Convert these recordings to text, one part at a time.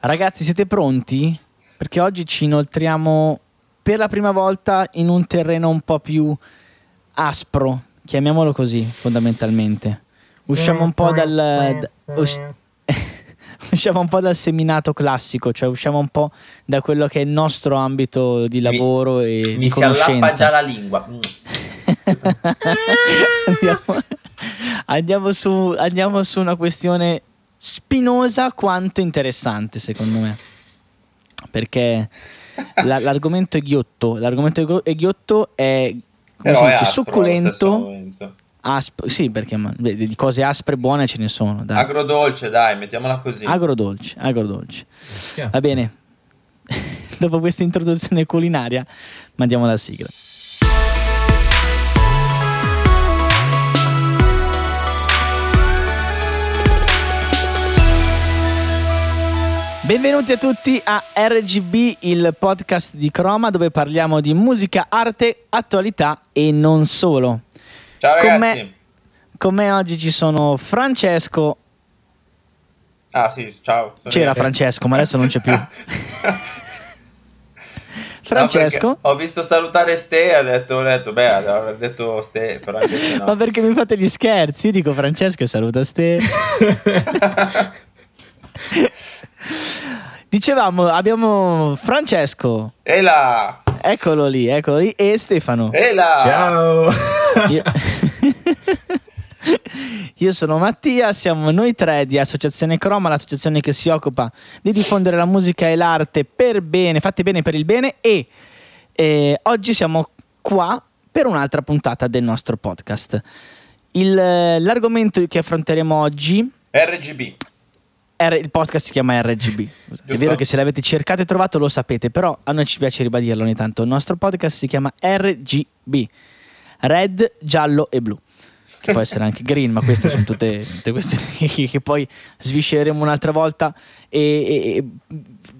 Ragazzi, siete pronti? Perché oggi ci inoltriamo per la prima volta in un terreno un po' più aspro, chiamiamolo così, fondamentalmente. Usciamo un po' dal... da- us- usciamo un po' dal seminato classico, cioè usciamo un po' da quello che è il nostro ambito di lavoro e Mi di si allappa conoscenza. già la lingua. Mm. andiamo, andiamo su, andiamo su una questione spinosa quanto interessante, secondo me. Perché la- l'argomento è ghiotto. L'argomento è ghiotto è come Però si dice, aspro succulento. momento. asp- sì, perché ma, vedi, di cose aspre e buone ce ne sono. Dai. Agrodolce, dai, mettiamola così. agrodolce, agrodolce. Va bene. Dopo questa introduzione culinaria, mandiamo la sigla. Benvenuti a tutti a RGB, il podcast di Croma dove parliamo di musica, arte, attualità e non solo. Ciao Con ragazzi. me- Con me oggi ci sono Francesco. Ah sì, ciao. C'era. Francesco, ma adesso non c'è più. No, Francesco? perché ho visto salutare Ste e ho detto, ho detto beh, avrei detto Ste, però no. Ma perché mi fate gli scherzi? Io dico Francesco e saluta ste. Dicevamo, abbiamo Francesco, E là! eccolo lì, eccolo lì, e Stefano. E là! Ciao. Io... Io sono Mattia, siamo noi tre di Associazione Croma, l'associazione che si occupa di diffondere la musica e l'arte per bene, fatte bene per il bene e eh, oggi siamo qua per un'altra puntata del nostro podcast. Il- l'argomento che affronteremo oggi RGB. Il podcast si chiama RGB. È vero che se l'avete cercato e trovato lo sapete, però a noi ci piace ribadirlo ogni tanto. Il nostro podcast si chiama RGB. Red, giallo e blu. Che può essere anche green, ma queste sono tutte, tutte questioni che, poi svisceremo un'altra volta e, e- e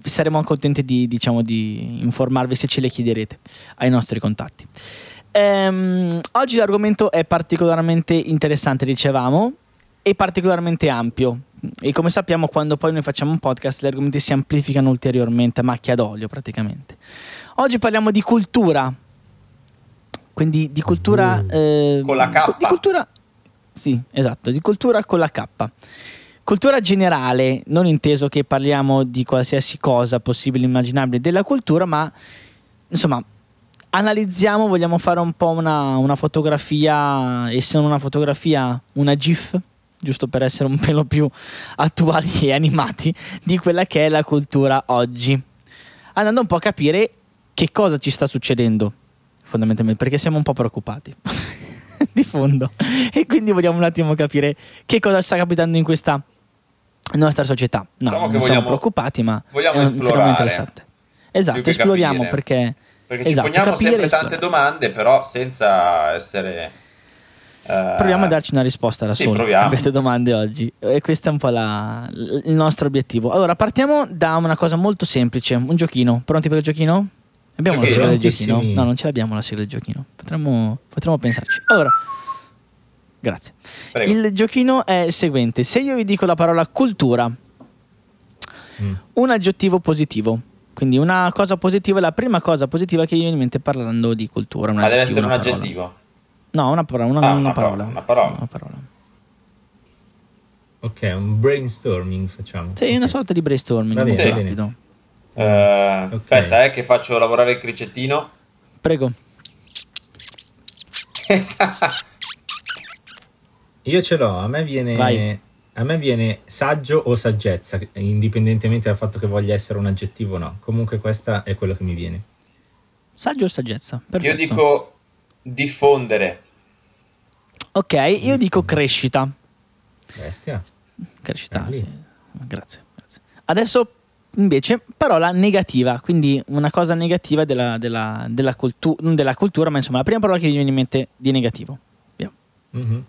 saremo contenti di, diciamo, di informarvi se ce le chiederete ai nostri contatti. Ehm, oggi l'argomento è particolarmente interessante, dicevamo, e particolarmente ampio. E come sappiamo, quando poi noi facciamo un podcast, gli argomenti si amplificano ulteriormente, a macchia d'olio praticamente. Oggi parliamo di cultura. Quindi di cultura. eh, Con la K. Di cultura. Sì, esatto, di cultura con la K. Cultura generale, non inteso che parliamo di qualsiasi cosa possibile e immaginabile della cultura, ma insomma, analizziamo, vogliamo fare un po' una, una fotografia, e se non una fotografia, una GIF, giusto per essere un pelo più attuali e animati, di quella che è la cultura oggi. Andando un po' a capire che cosa ci sta succedendo, fondamentalmente, perché siamo un po' preoccupati. di fondo e quindi vogliamo un attimo capire che cosa sta capitando in questa nostra società. No, Diciamo che non siamo vogliamo- preoccupati, ma vogliamo è fenomeno interessante. Esatto, esploriamo capire. perché Perché Esatto, ci poniamo sempre tante domande, però senza essere... eh, proviamo a darci una risposta da sì, soli proviamo. a queste domande oggi. E questo è un po' la- il nostro obiettivo. Allora, partiamo da una cosa molto semplice, un giochino. Pronti per il giochino? Abbiamo la Giochino. sigla del giochino? No, non ce l'abbiamo la sigla del giochino. Potremmo, potremmo pensarci. Allora, grazie. Prego. Il giochino è il seguente: se io vi dico la parola cultura, Mm. un aggettivo positivo. Quindi una cosa positiva è la prima cosa positiva che mi viene in mente parlando di cultura. Un Ma deve essere un parola. aggettivo. No, una parola. Una, Ah, una una parola. parola, una parola. Una parola. Ok, un brainstorming facciamo. Sì, una Ok. sorta di brainstorming Va molto bene. rapido. Eh, Ok. Aspetta, eh, che faccio lavorare il cricettino. Prego. Io ce l'ho, a me viene Vai. a me viene saggio o saggezza, indipendentemente dal fatto che voglia essere un aggettivo o no. Comunque questa è quello che mi viene. Saggio o saggezza? Perfetto. Io dico diffondere. Ok, io dico crescita. Bestia. Crescita, sì. Grazie, grazie. Adesso invece parola negativa, quindi una cosa negativa della, della, della cultu- non della cultura, ma insomma la prima parola che mi viene in mente di negativo. Via. Mhm.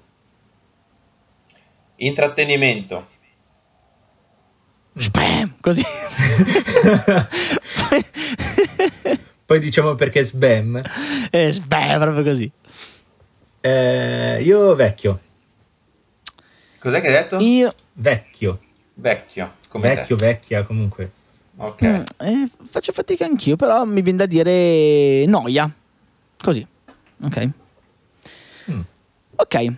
Intrattenimento. Spam! Così. Poi diciamo perché sbam. eh, spam, proprio così. Eh, io vecchio, Cos'è che hai detto? Io vecchio, Vecchio. Come vecchio, vecchia comunque. Ok. Mm, eh, faccio fatica anch'io, però mi viene da dire noia. Così. Ok. Mm. Ok.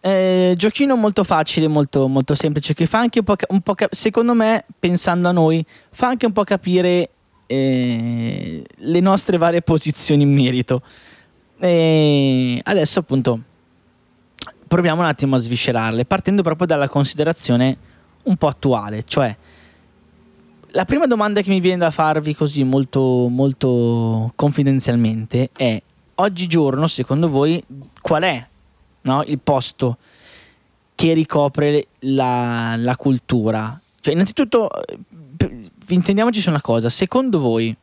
Eh, giochino molto facile, molto, molto semplice, che fa anche un po', ca- un po' ca- secondo me, pensando a noi, fa anche un po' capire eh, le nostre varie posizioni in merito. E adesso appunto proviamo un attimo a sviscerarle, partendo proprio dalla considerazione un po' attuale, cioè la prima domanda che mi viene da farvi così molto, molto confidenzialmente è oggigiorno secondo voi qual è no, il posto che ricopre la, la cultura? Cioè innanzitutto eh, intendiamoci su una cosa, secondo voi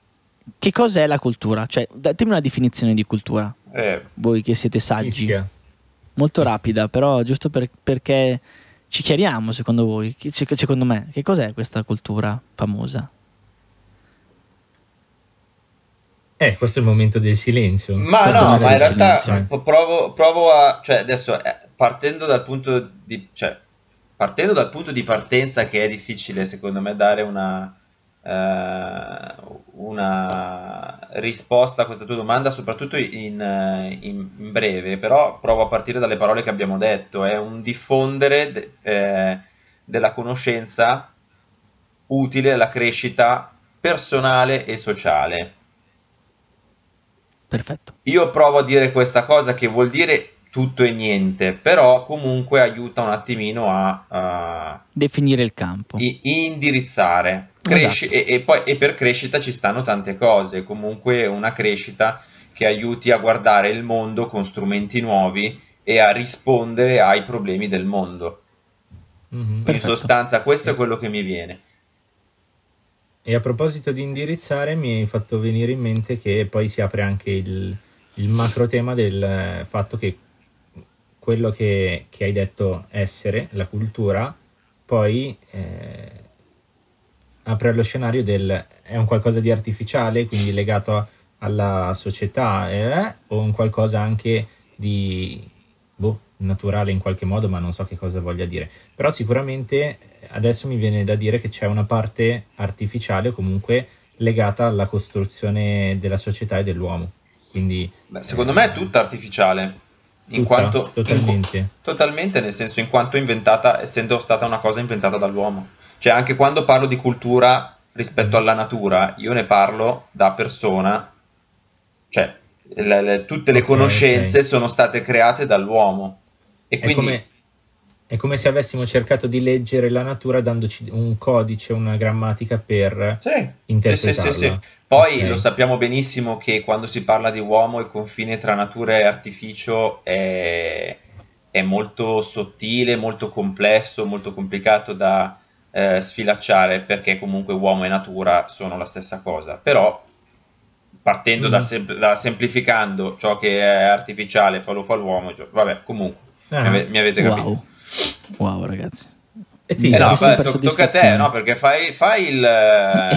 che cos'è la cultura? Cioè datemi una definizione di cultura, Eh, voi che siete saggi Fisica. molto rapida, però giusto per- perché ci chiariamo secondo voi, Che- se- secondo me, che cos'è questa cultura famosa? Eh, questo è il momento del silenzio. Ma Questo no, ma in realtà silenzio. provo, provo a... Cioè, adesso, eh, partendo dal punto di... Cioè, partendo dal punto di partenza che è difficile, secondo me, dare una... eh, una risposta a questa tua domanda, soprattutto in, eh, in- in breve, però provo a partire dalle parole che abbiamo detto. È un diffondere de- eh, della conoscenza utile alla crescita personale e sociale. Perfetto. Io provo a dire questa cosa che vuol dire tutto e niente, però comunque aiuta un attimino a, a Definire il campo. i- indirizzare. Cresci- Esatto. e, e poi e per crescita ci stanno tante cose, comunque una crescita che aiuti a guardare il mondo con strumenti nuovi e a rispondere ai problemi del mondo. Mhm. Perfetto. In sostanza, questo è quello che mi viene. E a proposito di indirizzare, mi hai fatto venire in mente che poi si apre anche il, il macro tema del fatto che quello che, che hai detto essere, la cultura, poi eh, apre allo scenario del è un qualcosa di artificiale, quindi legato a- alla società, eh, o un qualcosa anche di boh, naturale in qualche modo, ma non so che cosa voglia dire. Però sicuramente adesso mi viene da dire che c'è una parte artificiale comunque legata alla costruzione della società e dell'uomo. Quindi Beh, secondo me è tutta artificiale. In Tutta, quanto, in- totalmente. totalmente, nel senso in quanto inventata, essendo stata una cosa inventata dall'uomo. Cioè, anche quando parlo di cultura rispetto alla natura, io ne parlo da persona, cioè le- le- tutte le Ok, conoscenze ok. sono state create dall'uomo. E È quindi come, è come se avessimo cercato di leggere la natura dandoci un codice, una grammatica per Sì, interpretarla. sì, sì. Poi Ok. lo sappiamo benissimo che quando si parla di uomo il confine tra natura e artificio è, è molto sottile, molto complesso, molto complicato da eh, sfilacciare perché comunque uomo e natura sono la stessa cosa. Però partendo da, Mhm. sem- da semplificando ciò che è artificiale fa lo fa l'uomo, vabbè comunque Ah, mi, ave- mi avete capito. Wow. Wow, ragazzi. E Eh ti- no, Grandissima beh, per to- tocca a te, no? Perché fai, fai il... eh,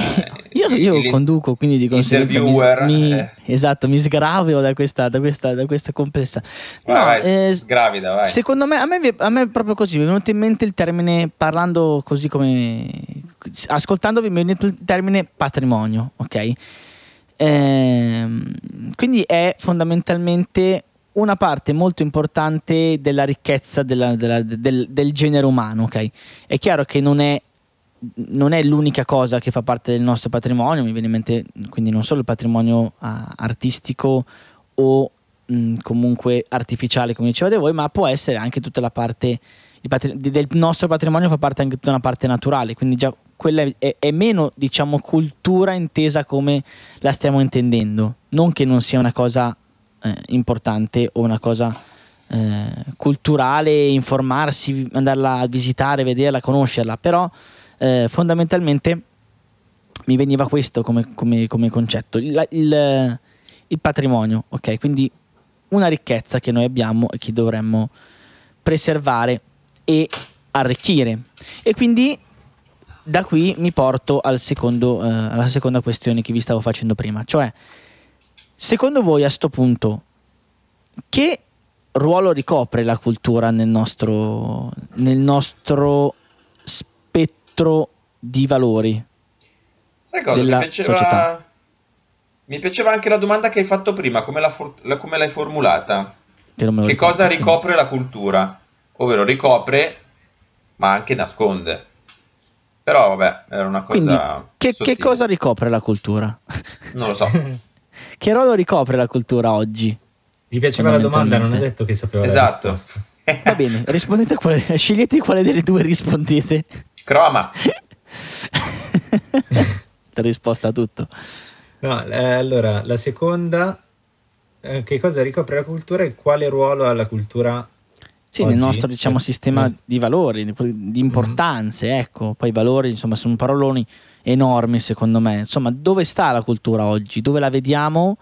io io il- conduco, quindi di conseguenza mi, mi- eh. esatto, mi sgravio da questa, da questa, da questa complessa. Vai, No, vai, eh, sgravida, vai. Secondo me a, me, a me proprio così mi è venuto in mente il termine, parlando così come, ascoltandovi mi è venuto il termine patrimonio, ok? Ehm, quindi è fondamentalmente una parte molto importante della ricchezza della- della- del, del genere umano, ok? È chiaro che non è, non è l'unica cosa che fa parte del nostro patrimonio, mi viene in mente quindi non solo il patrimonio ah, artistico o mh, comunque artificiale come dicevate voi, ma può essere anche tutta la parte patri- del nostro patrimonio fa parte anche tutta una parte naturale, quindi già quella è- è meno diciamo cultura intesa come la stiamo intendendo, non che non sia una cosa eh, importante o una cosa eh, culturale, informarsi, andarla a visitare, vederla, conoscerla, però eh, fondamentalmente mi veniva questo come, come- come concetto, il, il- il patrimonio, ok? Quindi una ricchezza che noi abbiamo e che dovremmo preservare e arricchire. E quindi da qui mi porto al secondo, eh, alla seconda questione che vi stavo facendo prima, cioè secondo voi a sto punto che ruolo ricopre la cultura nel nostro, nel nostro spettro di valori? Sai cosa? della mi piaceva... società. Mi piaceva anche la domanda che hai fatto prima, come, la for- la- come l'hai formulata? Che, Che cosa ricopre la cultura? Ovvero ricopre, ma anche nasconde. Però vabbè, era una cosa... Quindi, che, che cosa ricopre la cultura? Non lo so. che ruolo ricopre la cultura oggi? Gli piaceva la domanda, non è detto che sapeva la Esatto. risposta. Va bene, rispondete a quale, scegliete quale delle due rispondete. Croma. La risposta a tutto. No, eh, allora, la seconda, eh, che cosa ricopre la cultura e quale ruolo ha la cultura? Sì, nel nostro diciamo, Eh, sistema mm. di valori, di, di importanze, ecco. Poi i valori, insomma, sono paroloni enormi secondo me. Insomma, dove sta la cultura oggi? Dove la vediamo?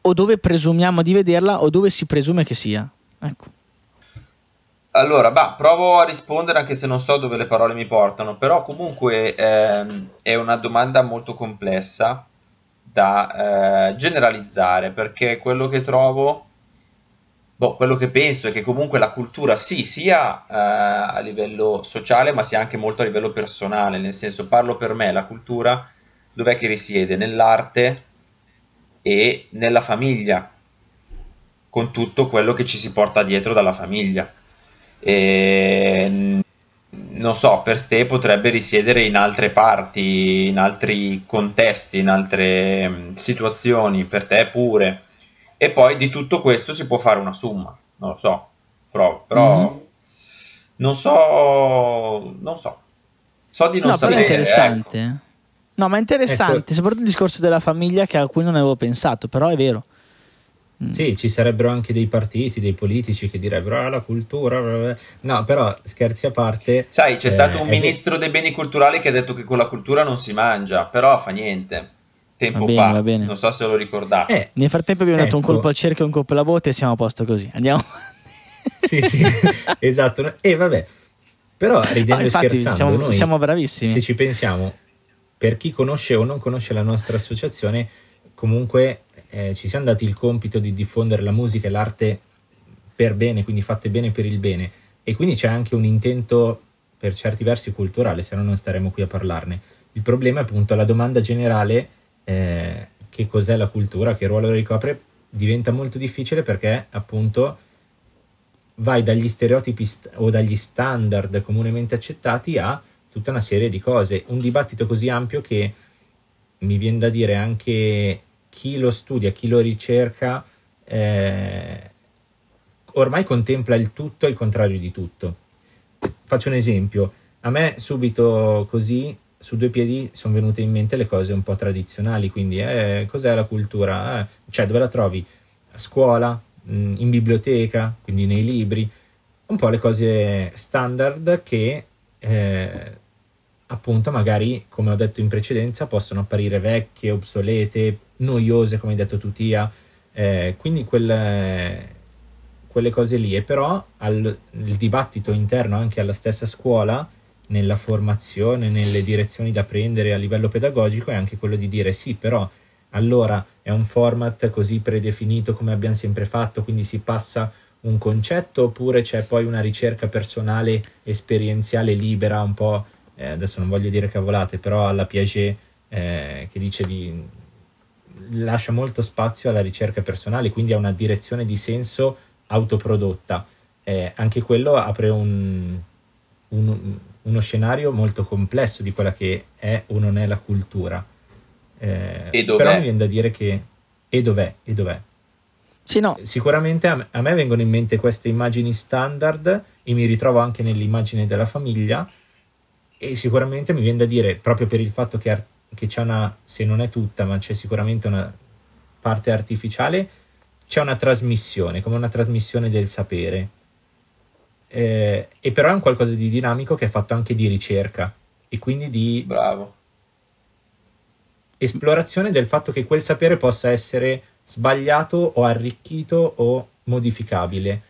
O dove presumiamo di vederla o dove si presume che sia? Ecco. Allora, bah, provo a rispondere anche se non so dove le parole mi portano, però comunque ehm, è una domanda molto complessa da eh, generalizzare, perché quello che trovo, boh, quello che penso è che comunque la cultura sì, sia eh, a livello sociale, ma sia anche molto a livello personale, nel senso parlo per me, la cultura dov'è che risiede? Nell'arte e nella famiglia, con tutto quello che ci si porta dietro dalla famiglia. E, non so, per te potrebbe risiedere in altre parti, in altri contesti, in altre mm, situazioni, per te pure. E poi di tutto questo si può fare una somma, non lo so, però, però Mhm. non so, non so. So di non no, però è sapere, interessante. ecco. No, ma è interessante, Ecco. soprattutto il discorso della famiglia che a cui non avevo pensato, però è vero. Mm. Sì, ci sarebbero anche dei partiti, dei politici che direbbero ah, la cultura. bla, bla". No, però scherzi a parte. Sai, c'è eh, stato un ministro dei beni culturali che ha detto che con la cultura non si mangia, però fa niente. Tempo Va bene, fa, va bene. non so se lo ricordate. Eh, Nel frattempo abbiamo dato un Ecco. colpo al cerchio e un colpo alla botte e siamo a posto così. Andiamo. sì, sì, esatto. E vabbè, però ridendo No, e infatti, scherzando, siamo, noi, siamo bravissimi. se ci pensiamo, per chi conosce o non conosce la nostra associazione, comunque eh, ci siamo dati il compito di diffondere la musica e l'arte per bene, quindi fatte bene per il bene. E quindi c'è anche un intento per certi versi culturale, se no non staremo qui a parlarne. Il problema è appunto la domanda generale, eh, che cos'è la cultura, che ruolo ricopre, diventa molto difficile perché appunto vai dagli stereotipi st- o dagli standard comunemente accettati a tutta una serie di cose. Un dibattito così ampio che mi viene da dire anche chi lo studia, chi lo ricerca, eh, ormai contempla il tutto e il contrario di tutto. Faccio un esempio. A me subito così, su due piedi, sono venute in mente le cose un po' tradizionali, quindi eh, cos'è la cultura? Eh, cioè dove la trovi? A scuola, mh, in biblioteca, quindi nei libri, un po' le cose standard che eh, appunto magari, come ho detto in precedenza, possono apparire vecchie, obsolete, noiose, come hai detto tu Tia, eh, quindi quelle, quelle cose lì. E però al, il dibattito interno anche alla stessa scuola, nella formazione, nelle direzioni da prendere a livello pedagogico, è anche quello di dire sì, però allora è un format così predefinito come abbiamo sempre fatto, quindi si passa un concetto oppure c'è poi una ricerca personale, esperienziale, libera, un po', eh, adesso non voglio dire cavolate, però alla Piaget eh, che dice di lascia molto spazio alla ricerca personale, quindi a una direzione di senso autoprodotta. Eh, anche quello apre un, un- uno scenario molto complesso di quella che è o non è la cultura. Eh, E dov'è? Però mi viene da dire che... E dov'è? E dov'è? Sì, no, Sicuramente a me, a me vengono in mente queste immagini standard e mi ritrovo anche nell'immagine della famiglia e sicuramente mi viene da dire, proprio per il fatto che, ar- che c'è una, se non è tutta, ma c'è sicuramente una parte artificiale, c'è una trasmissione, come una trasmissione del sapere. Eh, e però è un qualcosa di dinamico che è fatto anche di ricerca e quindi di Bravo. esplorazione del fatto che quel sapere possa essere sbagliato o arricchito o modificabile.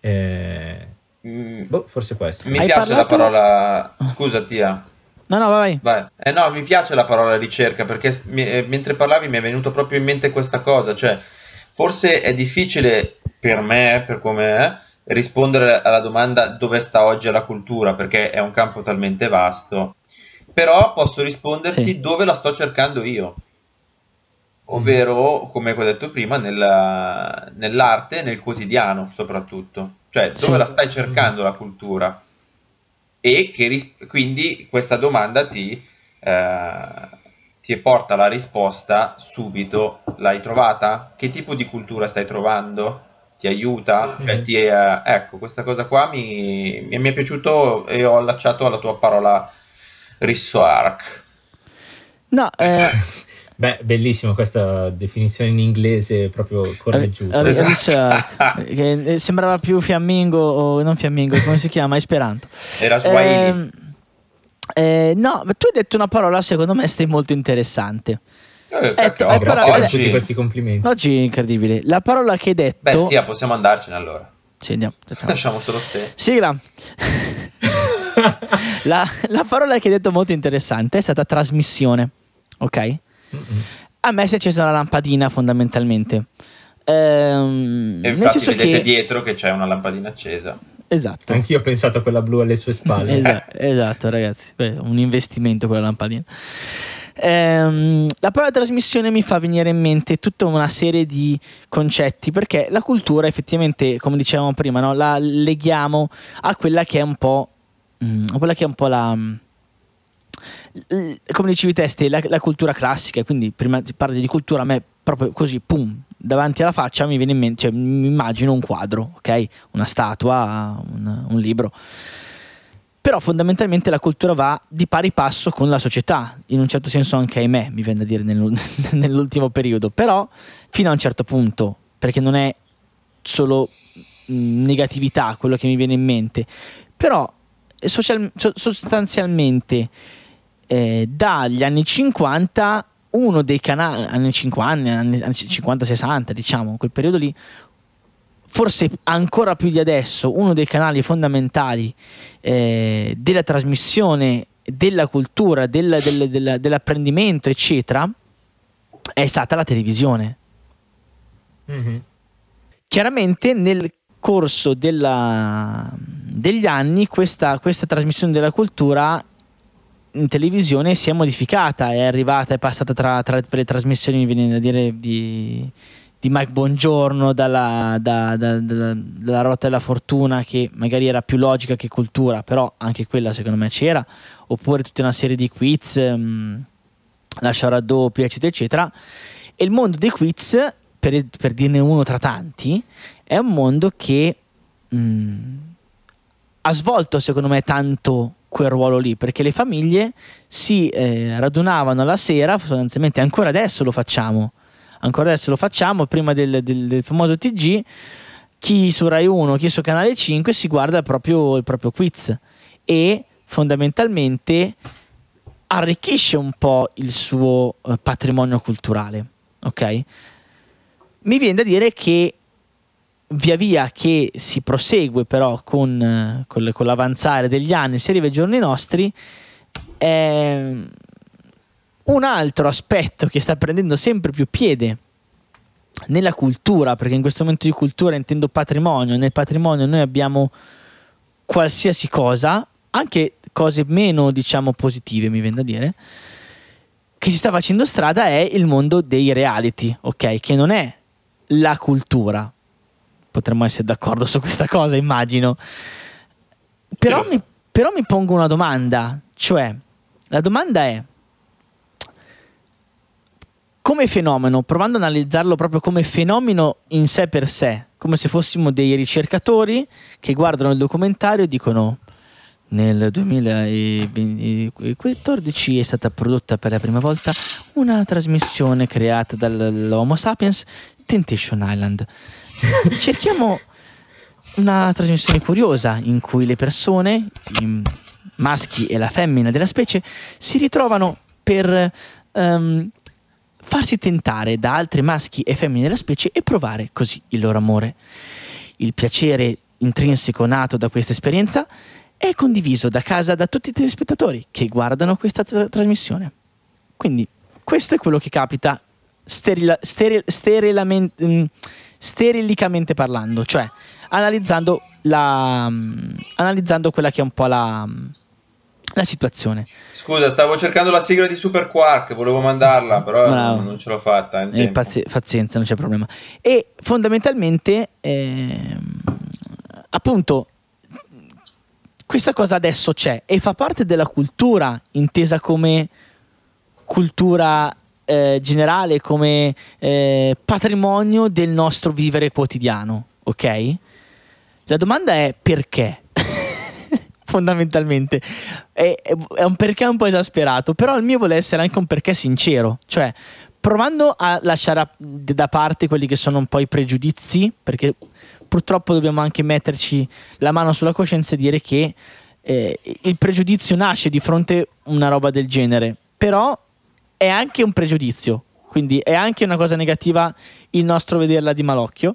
Eh, Mm, boh, forse questo. mi Hai piace parlato- la parola... Scusa, Tia. no, no, vai. Vai. Eh no, mi piace la parola ricerca perché mi- eh, mentre parlavi mi è venuto proprio in mente questa cosa, cioè forse è difficile per me, per come è, rispondere alla domanda dove sta oggi la cultura perché è un campo talmente vasto, però posso risponderti Sì. dove la sto cercando io. Ovvero, come ho detto prima, nella- nell'arte e nel quotidiano soprattutto. Cioè, dove Sì. la stai cercando la cultura? E che ris- quindi questa domanda ti, eh, ti porta la risposta subito. L'hai trovata? Che tipo di cultura stai trovando? Ti aiuta? Cioè, Mhm. ti, eh, ecco, questa cosa qua mi, mi- mi è piaciuto e ho allacciato alla tua parola Rissoark. No, eh, Beh, bellissimo questa definizione in inglese proprio correggiuta. eh, Esatto. che eh, sembrava più fiammingo o non fiammingo, come si chiama? Esperanto. Era Swahili. Ehm, eh, no, ma tu hai detto una parola secondo me stai molto interessante. Eh, eh, cacchio, eh, però- grazie per oggi- tutti questi complimenti. Oggi è incredibile. La parola che hai Beh, detto... tia, possiamo andarcene allora. Sì, andiamo. Lasciamo solo te. Sigla. la, la parola che hai detto molto interessante è stata trasmissione. Ok? Mm-mm. A me si è accesa la lampadina fondamentalmente. Ehm, E nel infatti senso vedete che... dietro che c'è una lampadina accesa. Esatto. Anch'io ho pensato a quella blu alle sue spalle. Esa- esatto, ragazzi. Beh, un investimento quella lampadina. Ehm, la parola trasmissione mi fa venire in mente tutta una serie di concetti perché la cultura effettivamente, come dicevamo prima, no, la leghiamo a quella che è un po', mm, a quella che è un po' la mm, come dicevi te, Ste, la, la cultura classica, quindi prima ti parli di cultura, a me proprio così, pum, davanti alla faccia mi viene in mente, cioè mi immagino un quadro, ok? Una statua, un, un libro. Però fondamentalmente la cultura va di pari passo con la società, in un certo senso anche ahimè, mi viene da dire nell'ul- nell'ultimo periodo, però fino a un certo punto, perché non è solo mh, negatività quello che mi viene in mente, però eh, social- so- sostanzialmente eh, dagli anni 50 uno dei canali anni 50 anni, anni 50-60 diciamo quel periodo lì forse ancora più di adesso uno dei canali fondamentali eh, della trasmissione della cultura del- del- del- dell'apprendimento eccetera è stata la televisione Mhm. chiaramente nel corso della- degli anni questa, questa trasmissione della cultura in televisione si è modificata, è arrivata, è passata tra, tra le trasmissioni, mi viene da dire, di, di Mike Bongiorno, dalla, da- da- da- dalla Rotta della Fortuna, che magari era più logica che cultura, però anche quella secondo me c'era, oppure tutta una serie di quiz, ehm, lascia raddoppia, eccetera, eccetera. E il mondo dei quiz, per, per dirne uno tra tanti, è un mondo che mh, ha svolto secondo me tanto quel ruolo lì perché le famiglie si eh, radunavano la sera sostanzialmente ancora adesso lo facciamo ancora adesso lo facciamo prima del, del- del famoso TG chi su Rai 1 chi su Canale 5 si guarda il proprio, il proprio quiz e fondamentalmente arricchisce un po' il suo eh, patrimonio culturale ok? Mi viene da dire che via via che si prosegue però con, eh, con con l'avanzare degli anni, si arriva ai giorni nostri, ehm, un altro aspetto che sta prendendo sempre più piede nella cultura, perché in questo momento di cultura intendo patrimonio, nel patrimonio noi abbiamo qualsiasi cosa, anche cose meno diciamo positive mi viene da dire, che si sta facendo strada è il mondo dei reality, ok? Che non è la cultura, potremmo essere d'accordo su questa cosa, immagino. Però mi, però mi pongo una domanda, cioè la domanda è come fenomeno, provando ad analizzarlo proprio come fenomeno in sé per sé, come se fossimo dei ricercatori che guardano il documentario e dicono nel 2014 è stata prodotta per la prima volta una trasmissione creata dall'Homo sapiens Temptation Island. Cerchiamo una trasmissione curiosa in cui le persone, i maschi e la femmina della specie, si ritrovano per ehm, farsi tentare da altri maschi e femmine della specie e provare così il loro amore. Il piacere intrinseco nato da questa esperienza è condiviso da casa da tutti i telespettatori che guardano questa tra- trasmissione. Quindi questo è quello che capita sterila- steril- sterilamen- mm, sterilicamente parlando, cioè analizzando, la, mm, analizzando quella che è un po' la, mm, la situazione. Scusa, stavo cercando la sigla di Super Quark, volevo mandarla, però Bravo. non ce l'ho fatta. Eh, pazi- pazienza, non c'è problema. E fondamentalmente, ehm, appunto, questa cosa adesso c'è e fa parte della cultura, intesa come cultura eh, generale, come eh, patrimonio del nostro vivere quotidiano, ok? La domanda è perché? Fondamentalmente è, è un perché un po' esasperato, però il mio vuole essere anche un perché sincero, cioè provando a lasciare da parte quelli che sono un po' i pregiudizi, perché purtroppo dobbiamo anche metterci la mano sulla coscienza e dire che eh, il pregiudizio nasce di fronte a una roba del genere, però è anche un pregiudizio, quindi è anche una cosa negativa il nostro vederla di malocchio,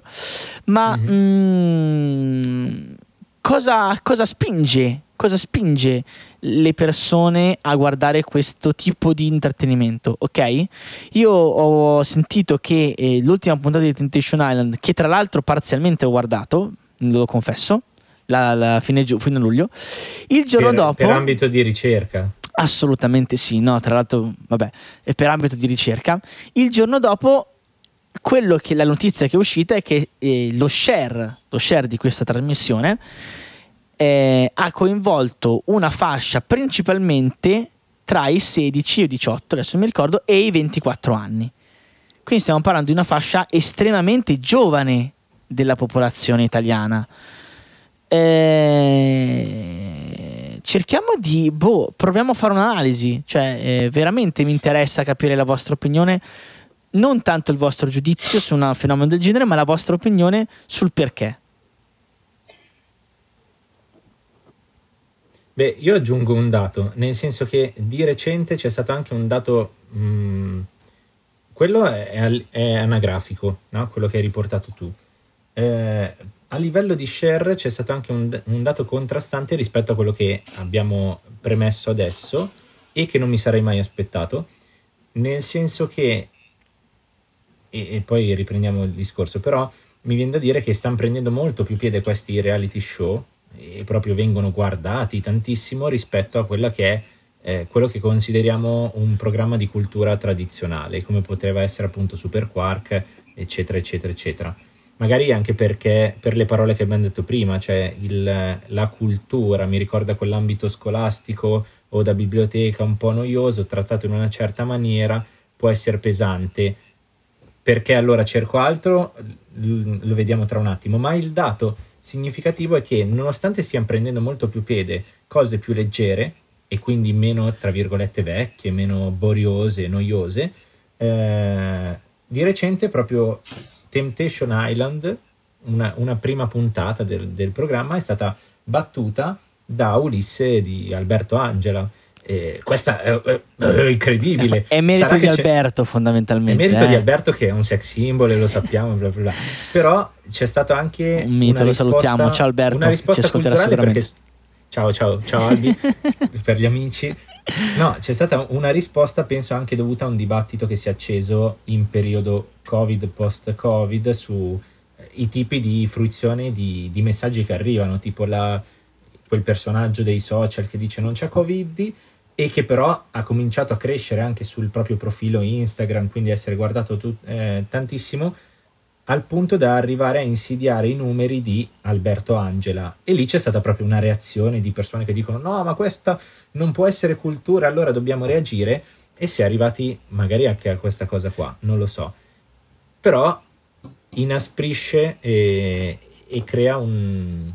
ma mm, cosa, cosa spinge? Cosa spinge le persone a guardare questo tipo di intrattenimento? Ok? Io ho sentito che eh, l'ultima puntata di Temptation Island, che tra l'altro parzialmente ho guardato, lo confesso, la, la fine, giu- fine luglio, il giorno per, dopo. per ambito di ricerca. Assolutamente sì, no, tra l'altro, vabbè, è per ambito di ricerca. Il giorno dopo, quello che la notizia che è uscita è che eh, lo share, lo share di questa trasmissione eh, ha coinvolto una fascia principalmente tra i 16 o 18, adesso non mi ricordo, e i 24 anni. Quindi stiamo parlando di una fascia estremamente giovane della popolazione italiana. Eh, cerchiamo di, boh, proviamo a fare un'analisi, cioè eh, veramente mi interessa capire la vostra opinione, non tanto il vostro giudizio su un fenomeno del genere, ma la vostra opinione sul perché. Beh, io aggiungo un dato, nel senso che di recente c'è stato anche un dato, mh, quello è, è anagrafico, no? quello che hai riportato tu. Eh, a livello di share c'è stato anche un, un dato contrastante rispetto a quello che abbiamo premesso adesso e che non mi sarei mai aspettato, nel senso che, e, e poi riprendiamo il discorso, però mi viene da dire che stanno prendendo molto più piede questi reality show e proprio vengono guardati tantissimo rispetto a quella che è eh, quello che consideriamo un programma di cultura tradizionale, come poteva essere appunto Super Quark, eccetera, eccetera, eccetera. Magari anche perché per le parole che abbiamo detto prima, cioè il- la cultura mi ricorda quell'ambito scolastico o da biblioteca un po' noioso, trattato in una certa maniera, può essere pesante. Perché allora cerco altro? L- Lo vediamo tra un attimo, ma il dato significativo è che nonostante stiano prendendo molto più piede cose più leggere e quindi meno, tra virgolette, vecchie, meno boriose, noiose, eh, di recente proprio Temptation Island, una, una prima puntata del, del programma, è stata battuta da Ulisse di Alberto Angela. E questa è, è- è incredibile. È merito Sarà di Alberto, fondamentalmente. è merito eh. di Alberto che è un sex symbol lo sappiamo, bla bla bla. però c'è stato anche Un mito, lo risposta- salutiamo. Ciao Alberto, una risposta ci ascolterà culturale perché sicuramente. ciao ciao ciao Albi per gli amici. No, c'è stata una risposta penso anche dovuta a un dibattito che si è acceso in periodo Covid post Covid su eh, i tipi di fruizione di, di messaggi che arrivano, tipo la, quel personaggio dei social che dice non c'è Covid e che però ha cominciato a crescere anche sul proprio profilo Instagram, quindi essere guardato tu- eh, tantissimo, al punto da arrivare a insidiare i numeri di Alberto Angela. E lì c'è stata proprio una reazione di persone che dicono no, ma questa non può essere cultura, allora dobbiamo reagire. E si è arrivati magari anche a questa cosa qua, non lo so. Però inasprisce e, e crea un,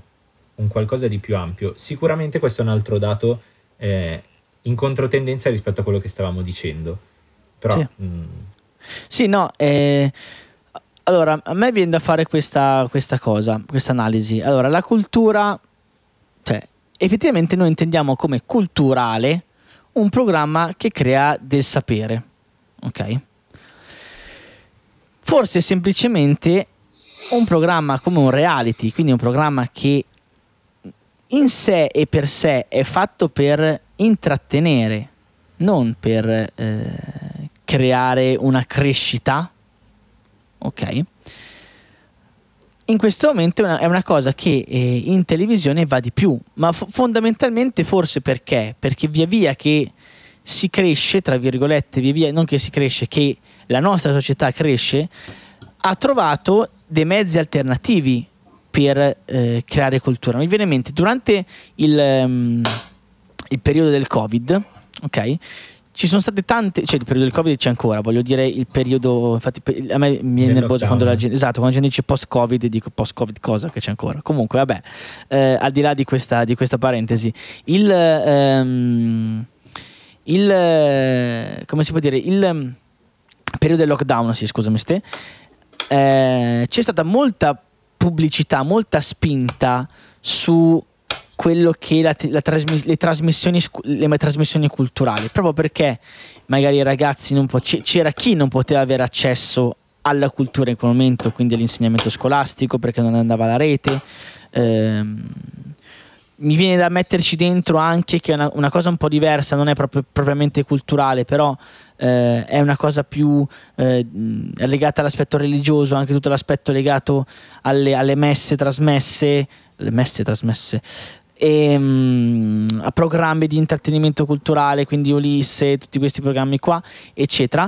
un qualcosa di più ampio. Sicuramente questo è un altro dato eh, in controtendenza rispetto a quello che stavamo dicendo. Però Sì. mm, Sì, no, eh, allora a me viene da fare questa, questa cosa, questa analisi. Allora, la cultura, cioè, effettivamente noi intendiamo come culturale un programma che crea del sapere, ok? Forse semplicemente un programma come un reality, quindi un programma che in sé e per sé è fatto per intrattenere, non per eh, creare una crescita, ok? in questo momento è una, cosa che eh, in televisione va di più, ma fo- fondamentalmente forse perché? Perché via via che si cresce, tra virgolette, via via, non che si cresce, che la nostra società cresce, ha trovato dei mezzi alternativi per eh, creare cultura. Mi viene in mente, durante il, um, il periodo del Covid, ok? Ci sono state tante, cioè il periodo del Covid c'è ancora, voglio dire il periodo, infatti a me mi viene nervoso quando la gente, esatto, quando la gente dice post-Covid dico post-Covid cosa che c'è ancora. Comunque vabbè, eh, al di là di questa, di questa parentesi, il, ehm, il, come si può dire, il ehm, periodo del lockdown, sì scusami ste, eh, c'è stata molta pubblicità, molta spinta su quello che la, la trasmi- le, trasmissioni, le trasmissioni culturali, proprio perché magari i ragazzi non po- c'era chi non poteva avere accesso alla cultura in quel momento, quindi all'insegnamento scolastico perché non andava alla rete. Ehm, mi viene da metterci dentro anche che è una, una cosa un po' diversa, non è proprio, propriamente culturale, però eh, è una cosa più eh, legata all'aspetto religioso, anche tutto l'aspetto legato alle, alle messe trasmesse, le messe trasmesse, e, um, a programmi di intrattenimento culturale, quindi Ulisse, tutti questi programmi qua, eccetera,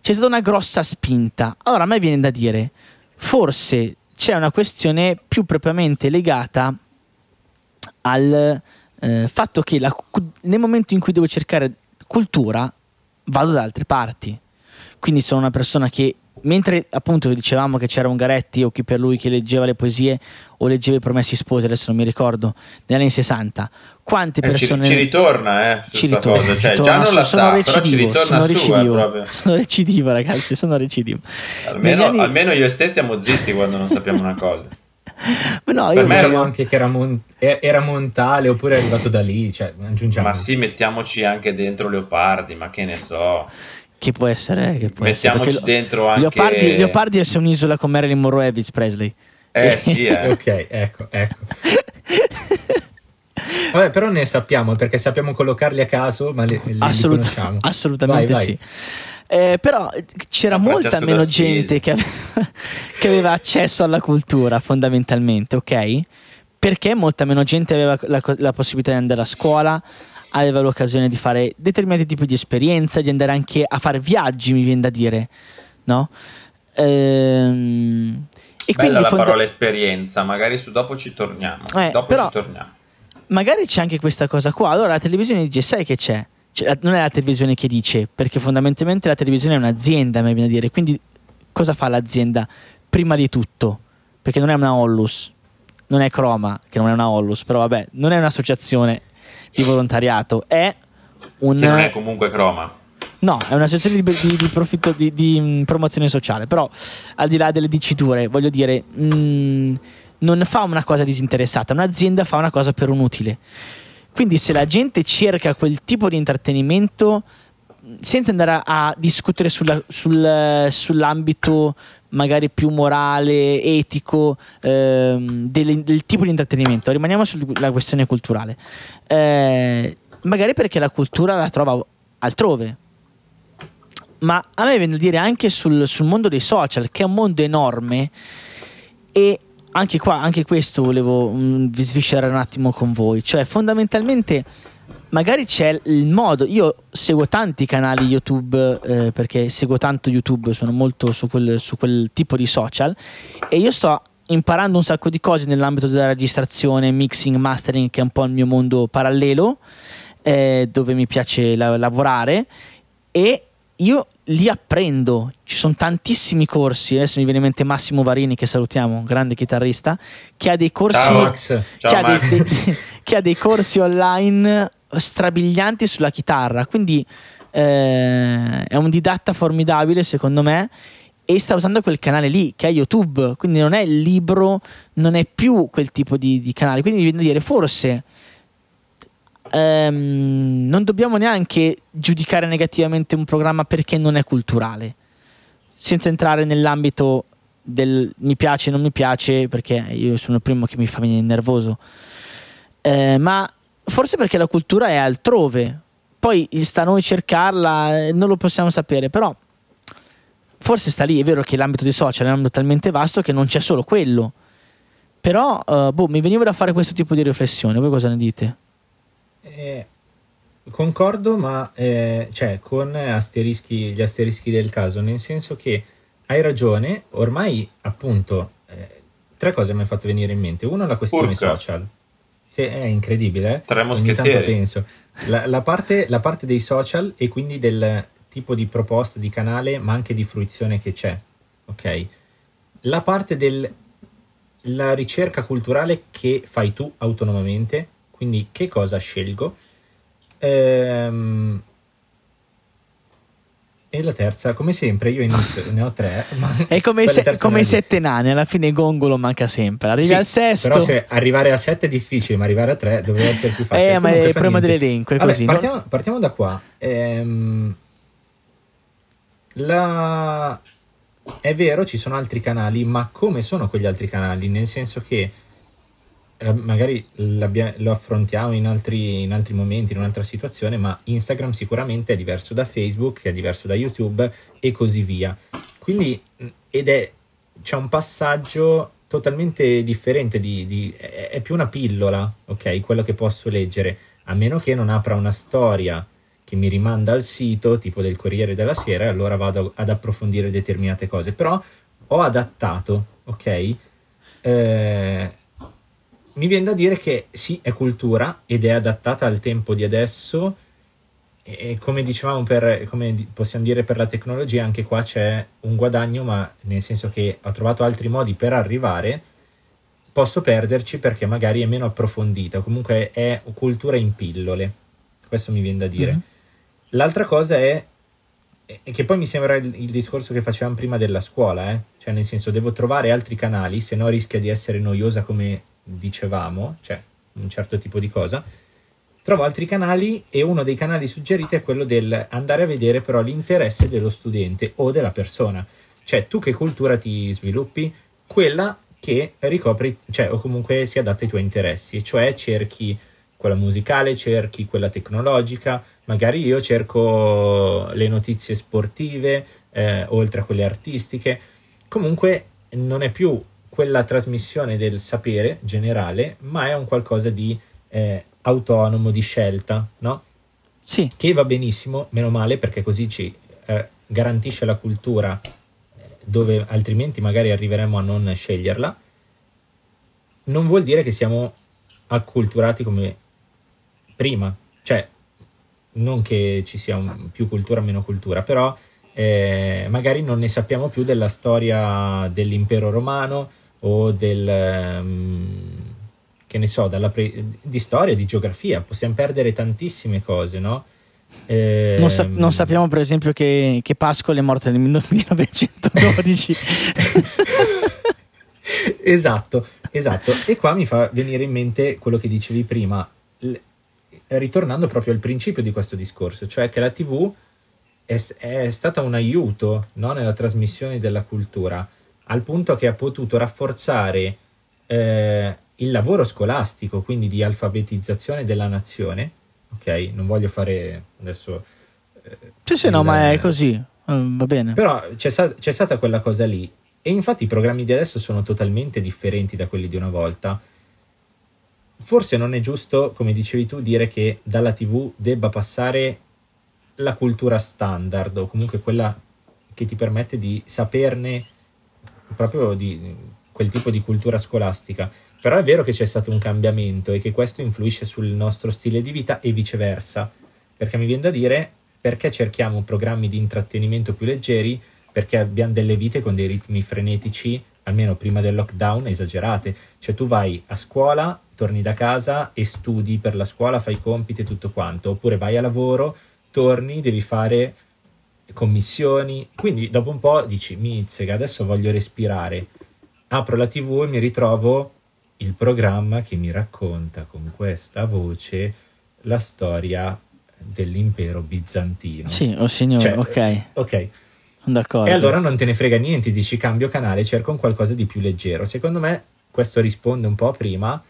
c'è stata una grossa spinta. Allora a me viene da dire, forse c'è una questione più propriamente legata al eh, fatto che la, nel momento in cui devo cercare cultura vado da altre parti. Quindi sono una persona che mentre appunto dicevamo che c'era Ungaretti o chi per lui che leggeva le poesie o leggeva i Promessi Sposi, adesso non mi ricordo, negli anni 60, quante persone... Eh, ci, ci, ritorna, eh, ci ritorna, cosa. Cioè, ritorna, già non la sono sa, recidivo, sono recidivo, eh, sono recidivo ragazzi, sono recidivo. Almeno, anni... almeno io e te stiamo zitti quando non sappiamo una cosa. Ma no, io diciamo anche che era, mon- era, montale oppure è arrivato da lì, cioè aggiungiamo. Ma sì, mettiamoci anche dentro Leopardi, ma che ne so. Che può essere, che può Mettiamoci essere. dentro anche... Leopardi, Leopardi è un'isola con Marilyn Monroe e Elvis Presley. Eh sì, eh. ok, ecco, ecco. Vabbè, però ne sappiamo perché sappiamo collocarli a caso, ma li, li Assolut- conosciamo. Assolutamente vai, vai. sì. Eh, però c'era Ma molta meno gente che aveva, che aveva, accesso alla cultura, fondamentalmente, ok? Perché molta meno gente aveva la, la possibilità di andare a scuola, aveva l'occasione di fare determinati tipi di esperienze, di andare anche a fare viaggi, mi viene da dire, no? Ehm, e Bella quindi la fonda- parola esperienza, magari su dopo ci torniamo. Eh, dopo però, ci torniamo. Magari c'è anche questa cosa qua. Allora la televisione dice: Sai che c'è? Cioè, non è la televisione che dice, perché fondamentalmente la televisione è un'azienda, mi viene a dire. Quindi cosa fa l'azienda? Prima di tutto, perché non è una Ollus, non è Croma, che non è una Ollus, però vabbè, non è un'associazione, di volontariato, è un... Che non è comunque croma. No, è un'associazione di, di, di profitto, di, di, mm, promozione sociale, però al di là delle diciture, voglio dire, mh, mm, non fa una cosa disinteressata, un'azienda fa una cosa per un utile. Quindi se la gente cerca quel tipo di intrattenimento, senza andare a, a discutere sulla, sul, sull'ambito magari più morale, etico ehm, del, del, tipo di intrattenimento, rimaniamo sulla questione culturale. Eh, magari perché la cultura la trova altrove. Ma a me viene da dire anche sul, sul mondo dei social, che è un mondo enorme e anche qua, anche questo volevo um, sviscerare un attimo con voi. Cioè, fondamentalmente magari c'è il modo. Io seguo tanti canali YouTube eh, perché seguo tanto YouTube, sono molto su quel, su quel, tipo di social e io sto imparando un sacco di cose nell'ambito della registrazione, mixing, mastering, che è un po' il mio mondo parallelo, eh, dove mi piace la- lavorare e io li apprendo. Ci sono tantissimi corsi. Adesso mi viene in mente Massimo Varini, che salutiamo, un grande chitarrista, che ha dei corsi, Ciao. Ciao, che, ha dei, che ha dei corsi online strabilianti sulla chitarra. Quindi eh, è un didatta formidabile, secondo me. E sta usando quel canale lì che è YouTube, quindi non è il libro, non è più quel tipo di, di canale. Quindi viene da dire, forse ehm, non dobbiamo neanche giudicare negativamente un programma perché non è culturale, senza entrare nell'ambito del mi piace, non mi piace, perché io sono il primo che mi fa venire nervoso. Eh, ma Forse perché la cultura è altrove, poi sta a noi cercarla, non lo possiamo sapere, però forse sta lì, è vero che l'ambito dei social è un ambito talmente vasto che non c'è solo quello, Però, uh, boh, mi veniva da fare questo tipo di riflessione. Voi cosa ne dite? Eh, concordo, ma eh, cioè, con asterischi, gli asterischi del caso, nel senso che hai ragione, ormai appunto eh, tre cose mi hai fatto venire in mente. Uno, la questione Urca. social. Sì, è incredibile. eh. Tre Ogni tanto moschettieri. penso. La, la parte, la parte dei social e quindi del tipo di proposta di canale, ma anche di fruizione che c'è. Ok? La parte della ricerca culturale che fai tu autonomamente, quindi che cosa scelgo. Ehm, e la terza, come sempre, io inizio, ne ho tre. Ma È come, se- come me i sette nani, alla fine Gongolo manca sempre. Arrivi Sì, al sesto. Però se arrivare a 7 è difficile, ma arrivare a 3 dovrebbe essere più facile. Eh, ma è il problema dell'elenco, è Vabbè, così. no? Partiamo, partiamo da qua. Ehm, la- È vero, ci sono altri canali, ma come sono quegli altri canali? Nel senso che magari l'abbia- lo affrontiamo in altri, in altri momenti, in un'altra situazione, ma Instagram sicuramente è diverso da Facebook, è diverso da YouTube e così via. Quindi, ed è, c'è un passaggio totalmente differente, di, di- è più una pillola, ok? Quello che posso leggere, a meno che non apra una storia che mi rimanda al sito, tipo del Corriere della Sera, e allora vado ad approfondire determinate cose. Però ho adattato, ok? Eh, mi viene da dire che sì, è cultura ed è adattata al tempo di adesso. E come dicevamo, per, come possiamo dire per la tecnologia, anche qua c'è un guadagno, ma nel senso che ho trovato altri modi per arrivare. Posso perderci perché magari è meno approfondita, comunque è cultura in pillole. Questo mi viene da dire. Mhm. L'altra cosa è e che poi mi sembra il, il discorso che facevamo prima della scuola, eh? cioè nel senso devo trovare altri canali, se no rischia di essere noiosa come dicevamo, cioè un certo tipo di cosa. Trovo altri canali e uno dei canali suggeriti è quello del andare a vedere però l'interesse dello studente o della persona. Cioè tu che cultura ti sviluppi? Quella che ricopri, cioè o comunque si adatta ai tuoi interessi, cioè cerchi quella musicale, cerchi quella tecnologica, magari io cerco le notizie sportive, eh, oltre a quelle artistiche. Comunque non è più quella trasmissione del sapere generale, ma è un qualcosa di eh, autonomo, di scelta, no? Sì, Che va benissimo, meno male, perché così ci eh, garantisce la cultura eh, dove altrimenti magari arriveremo a non sceglierla. Non vuol dire che siamo acculturati come prima, cioè non che ci sia un- più cultura o meno cultura, però eh, magari non ne sappiamo più della storia dell'impero romano o del ehm, che ne so, dalla pre- di storia, di geografia, possiamo perdere tantissime cose, no? non, sa- non sappiamo per esempio che, che Pascoli è morto nel 1912. esatto, esatto. E qua mi fa venire in mente quello che dicevi prima, l- ritornando proprio al principio di questo discorso, cioè che la TV è, è stata un aiuto no, nella trasmissione della cultura, al punto che ha potuto rafforzare eh, il lavoro scolastico, quindi di alfabetizzazione della nazione. Ok, non voglio fare adesso. eh, sì, sì, no, ma è così. eh, va bene. però c'è, sta- c'è stata quella cosa lì. E infatti i programmi di adesso sono totalmente differenti da quelli di una volta. Forse non è giusto, come dicevi tu, dire che dalla TV debba passare la cultura standard o comunque quella che ti permette di saperne proprio di quel tipo di cultura scolastica. Però è vero che c'è stato un cambiamento e che questo influisce sul nostro stile di vita e viceversa. Perché mi viene da dire perché cerchiamo programmi di intrattenimento più leggeri, perché abbiamo delle vite con dei ritmi frenetici, almeno prima del lockdown, esagerate. Cioè tu vai a scuola, torni da casa e studi per la scuola, fai i compiti e tutto quanto, oppure vai a lavoro, torni, devi fare commissioni. Quindi dopo un po' dici, mizzega, adesso voglio respirare. Apro la TV e mi ritrovo il programma che mi racconta con questa voce la storia dell'impero bizantino. Sì, oh signore, Cioè, ok, Ok, d'accordo. e allora non te ne frega niente, dici cambio canale, cerco un qualcosa di più leggero. Secondo me questo risponde un po' a prima,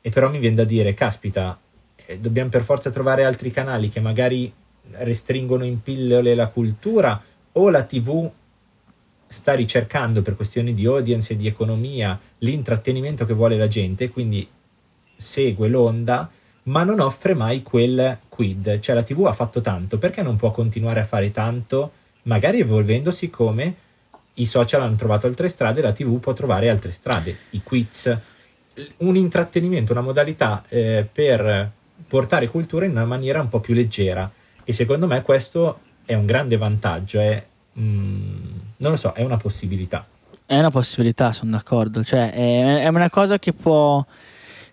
e però mi viene da dire, caspita, eh, dobbiamo per forza trovare altri canali che magari restringono in pillole la cultura o la TV sta ricercando per questioni di audience e di economia l'intrattenimento che vuole la gente, quindi segue l'onda, ma non offre mai quel quid. Cioè la TV ha fatto tanto, perché non può continuare a fare tanto, magari evolvendosi come i social hanno trovato altre strade, la TV può trovare altre strade, i quiz, un intrattenimento, una modalità eh, per portare cultura in una maniera un po' più leggera. E secondo me questo è un grande vantaggio, è, mm, non lo so, è una possibilità. È una possibilità, sono d'accordo. Cioè, è, è una cosa che può,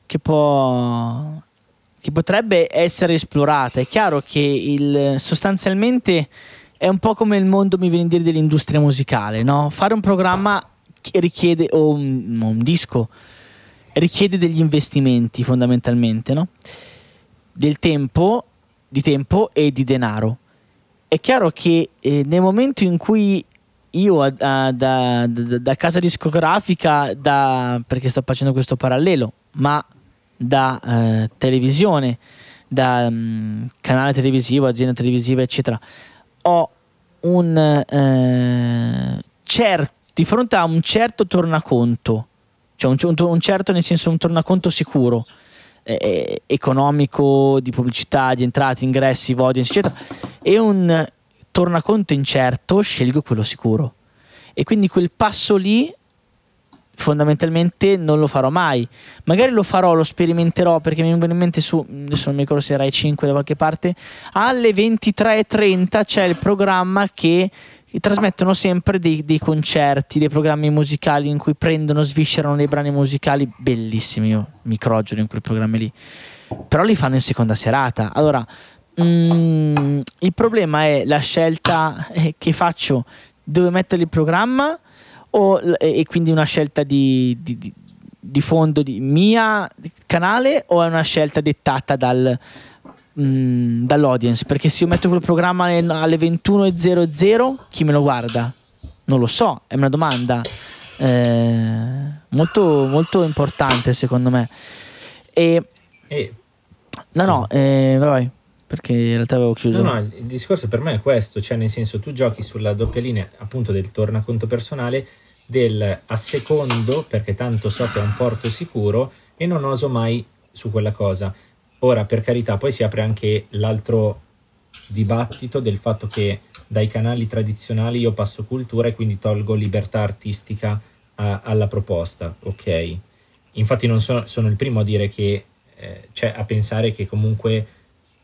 che può che potrebbe essere esplorata. È chiaro che il, sostanzialmente è un po' come il mondo, mi viene a dire, dell'industria musicale, no? Fare un programma richiede, o un, un, disco, richiede degli investimenti fondamentalmente, no? Del tempo, di tempo e di denaro. È chiaro che eh, nel momento in cui io a, a, da, da, da, casa discografica, da, perché sto facendo questo parallelo, ma da eh, televisione, da mm, canale televisivo, azienda televisiva, eccetera, ho un eh, certo di fronte a un certo tornaconto, cioè un, un certo nel senso un tornaconto sicuro, eh, eh, economico, di pubblicità, di entrate, ingressi, audience, eccetera, e un tornaconto incerto, scelgo quello sicuro. E quindi quel passo lì fondamentalmente non lo farò mai. Magari lo farò, lo sperimenterò perché mi viene in mente su, adesso non mi ricordo se era i 5 da qualche parte, alle 23.30 c'è il programma che trasmettono sempre dei, dei, concerti, dei programmi musicali in cui prendono, sviscerano dei brani musicali bellissimi, io mi crogiolo in quei programmi lì, però li fanno in seconda serata. Allora, mm, il problema è la scelta eh, che faccio? Dove mettere il programma? O, e quindi una scelta di, di, di fondo di mia canale o è una scelta dettata dal, mh, mm, dall'audience? Perché se io metto quel programma alle 21.00 chi me lo guarda? Non lo so, è una domanda eh, molto, molto importante secondo me. E, e no, no, eh, vai perché in realtà avevo chiuso. No, no, il discorso per me è questo, cioè nel senso tu giochi sulla doppia linea appunto del tornaconto personale, del a secondo, perché tanto so che è un porto sicuro e non oso mai su quella cosa. Ora, per carità, poi si apre anche l'altro dibattito del fatto che dai canali tradizionali io passo cultura e quindi tolgo libertà artistica a, alla proposta, ok? Infatti non sono, sono il primo a dire che, eh, cioè a pensare che comunque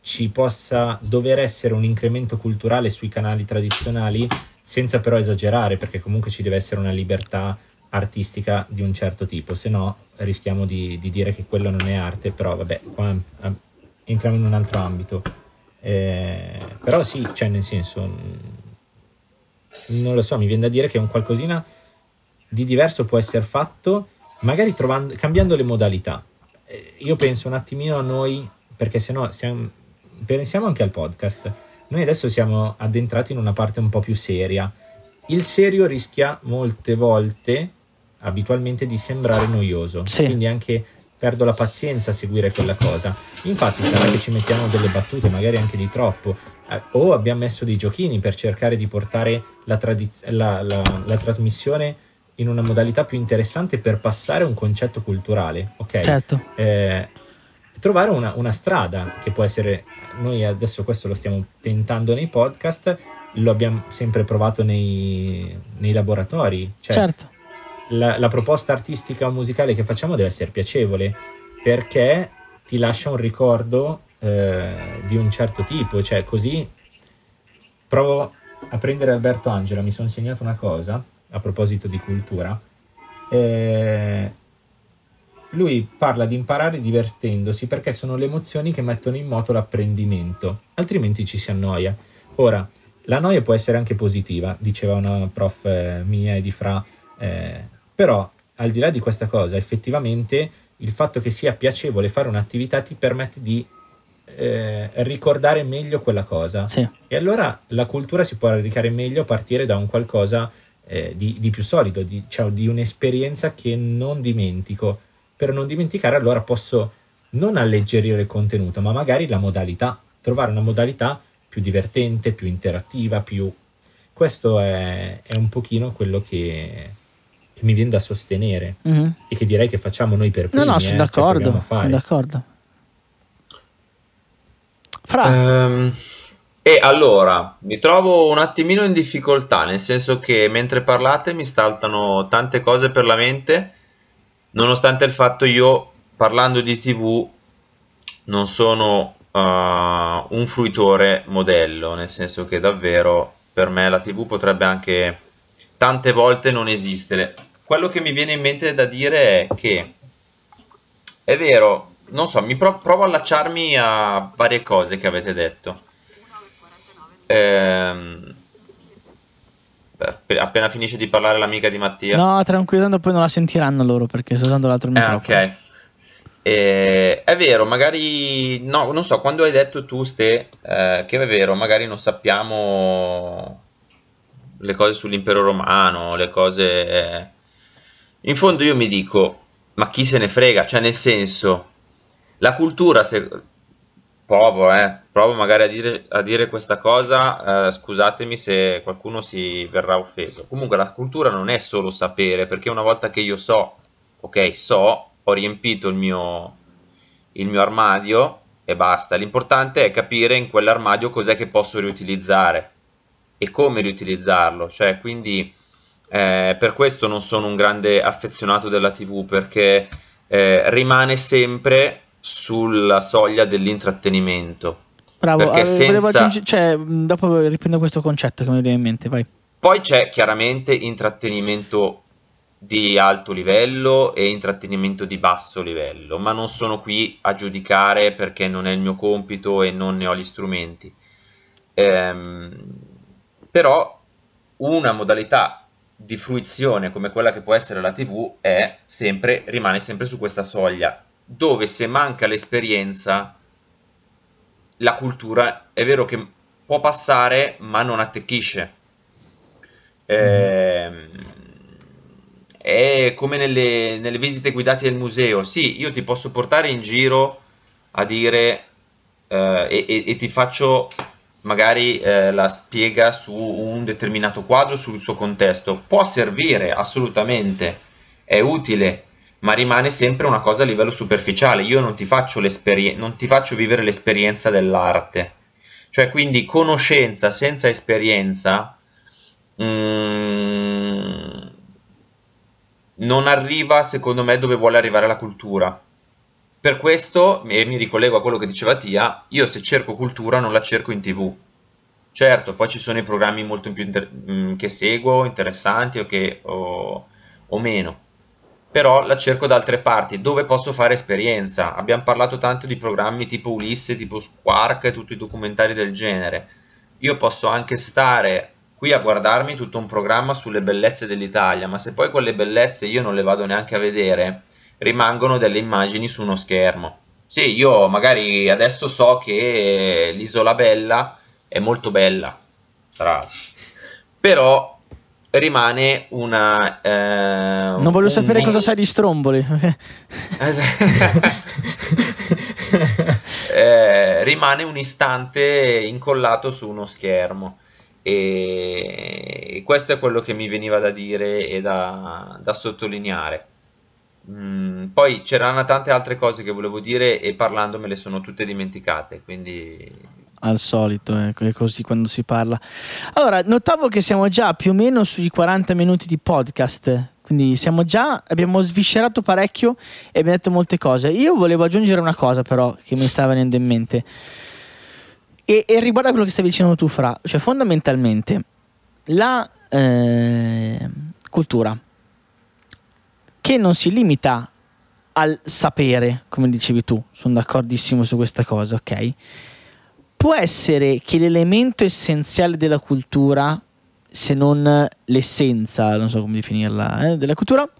ci possa dover essere un incremento culturale sui canali tradizionali senza però esagerare perché comunque ci deve essere una libertà artistica di un certo tipo se no rischiamo di, di dire che quello non è arte però vabbè qua eh, entriamo in un altro ambito eh, però sì cioè nel senso non lo so mi viene da dire che un qualcosina di diverso può essere fatto magari trovando, cambiando le modalità eh, io penso un attimino a noi perché se no stiamo pensiamo anche al podcast. Noi adesso siamo addentrati in una parte un po' più seria. Il serio rischia molte volte, abitualmente, di sembrare noioso. Sì. Quindi anche perdo la pazienza a seguire quella cosa. Infatti sarà che ci mettiamo delle battute, magari anche di troppo, eh, o abbiamo messo dei giochini per cercare di portare la, tradiz- la, la, la, trasmissione in una modalità più interessante per passare un concetto culturale, ok? Certo. Eh, trovare una, una strada che può essere noi adesso questo lo stiamo tentando nei podcast, lo abbiamo sempre provato nei, nei laboratori. Cioè, certo. La, la, proposta artistica o musicale che facciamo deve essere piacevole perché ti lascia un ricordo eh, di un certo tipo, cioè così provo a prendere Alberto Angela, mi sono segnato una cosa a proposito di cultura. Eh, lui parla di imparare divertendosi perché sono le emozioni che mettono in moto l'apprendimento, altrimenti ci si annoia. Ora, la noia può essere anche positiva, diceva una prof eh, mia e di Fra, eh, però al di là di questa cosa, effettivamente il fatto che sia piacevole fare un'attività ti permette di eh, ricordare meglio quella cosa. Sì. E allora la cultura si può radicare meglio a partire da un qualcosa eh, di, di, più solido, di, cioè, di un'esperienza che non dimentico per non dimenticare allora posso non alleggerire il contenuto, ma magari la modalità, trovare una modalità più divertente, più interattiva, più questo è, è un pochino quello che, che, mi viene da sostenere mm-hmm. e che direi che facciamo noi per primi. No, no, sono eh, d'accordo, sono d'accordo. Fra. Um, e allora, mi trovo un attimino in difficoltà, nel senso che mentre parlate mi saltano tante cose per la mente, nonostante il fatto io, parlando di TV, non sono uh, un fruitore modello, nel senso che davvero per me la TV potrebbe anche tante volte non esistere. Quello che mi viene in mente da dire è che è vero, non so, mi provo, provo a allacciarmi a varie cose che avete detto. Ehm, appena finisce di parlare l'amica di Mattia. No, tranquillo, poi non la sentiranno loro perché sto usando l'altro microfono. Eh, ok. Eh, è vero, magari, no, non so, quando hai detto tu, Ste, eh, che è vero, magari non sappiamo le cose sull'impero romano, le cose... Eh. In fondo io mi dico, ma chi se ne frega? Cioè, nel senso, la cultura, se... provo, eh, provo magari a dire, a dire questa cosa, eh, scusatemi se qualcuno si verrà offeso. Comunque la cultura non è solo sapere, perché una volta che io so, ok, so, ho riempito il mio, il mio armadio e basta. L'importante è capire in quell'armadio cos'è che posso riutilizzare e come riutilizzarlo. Cioè, quindi eh, per questo non sono un grande affezionato della TV perché eh, rimane sempre sulla soglia dell'intrattenimento. Bravo, eh, senza... cioè, dopo riprendo questo concetto che mi viene in mente, vai. Poi c'è chiaramente intrattenimento di alto livello e intrattenimento di basso livello, ma non sono qui a giudicare perché non è il mio compito e non ne ho gli strumenti. Ehm, però una modalità di fruizione come quella che può essere la TV è sempre, rimane sempre su questa soglia, dove se manca l'esperienza, la cultura è vero che può passare ma non attecchisce. Ehm, è come nelle, nelle, visite guidate al museo. Sì, io ti posso portare in giro a dire eh, e, e, ti faccio magari eh, la spiega su un determinato quadro, sul suo contesto. Può servire assolutamente, è utile, ma rimane sempre una cosa a livello superficiale. Io non ti faccio, non ti faccio vivere l'esperienza dell'arte. Cioè, quindi conoscenza senza esperienza. Mm, non arriva secondo me dove vuole arrivare la cultura. Per questo, e mi ricollego a quello che diceva Tia, io se cerco cultura non la cerco in tv. Certo, poi ci sono i programmi molto più inter- mm, che seguo, interessanti o, che, o, o meno, però la cerco da altre parti, dove posso fare esperienza. Abbiamo parlato tanto di programmi tipo Ulisse, tipo Squark e tutti i documentari del genere. Io posso anche stare qui a guardarmi tutto un programma sulle bellezze dell'Italia, ma se poi quelle bellezze io non le vado neanche a vedere, rimangono delle immagini su uno schermo. Sì, io magari adesso so che l'isola bella è molto bella, tra però rimane una... Eh, non voglio sapere miss... cosa sai di stromboli. eh, rimane un istante incollato su uno schermo e questo è quello che mi veniva da dire e da, da sottolineare. Mm, poi c'erano tante altre cose che volevo dire e parlando me le sono tutte dimenticate, quindi... Al solito, eh, è così quando si parla. Allora, notavo che siamo già più o meno sui 40 minuti di podcast, quindi siamo già, abbiamo sviscerato parecchio e abbiamo detto molte cose. Io volevo aggiungere una cosa però che mi stava venendo in mente. E, e riguardo a quello che stavi dicendo tu, Fra, cioè fondamentalmente la eh, cultura che non si limita al sapere, come dicevi tu, sono d'accordissimo su questa cosa, ok? Può essere che l'elemento essenziale della cultura, se non l'essenza, non so come definirla, eh, della cultura,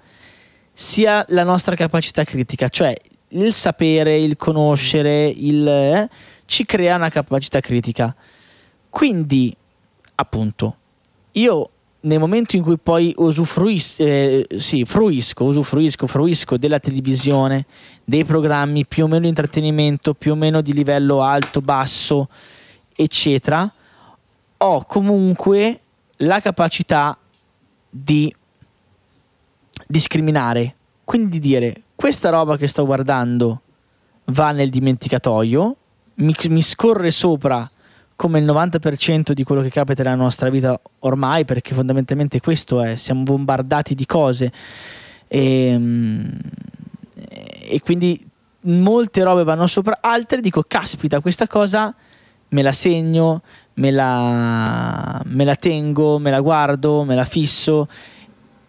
sia la nostra capacità critica, cioè il sapere, il conoscere, il, eh, ci crea una capacità critica. Quindi, appunto, io nel momento in cui poi usufruisco, eh, sì, fruisco, usufruisco, fruisco della televisione, dei programmi più o meno di intrattenimento, più o meno di livello alto, basso, eccetera, ho comunque la capacità di discriminare, quindi di dire questa roba che sto guardando va nel dimenticatoio, mi, mi scorre sopra come il 90% di quello che capita nella nostra vita ormai, perché fondamentalmente questo è, siamo bombardati di cose. E, ehm, e quindi molte robe vanno sopra, altre dico caspita questa cosa me la segno, me la, me la tengo, me la guardo, me la fisso.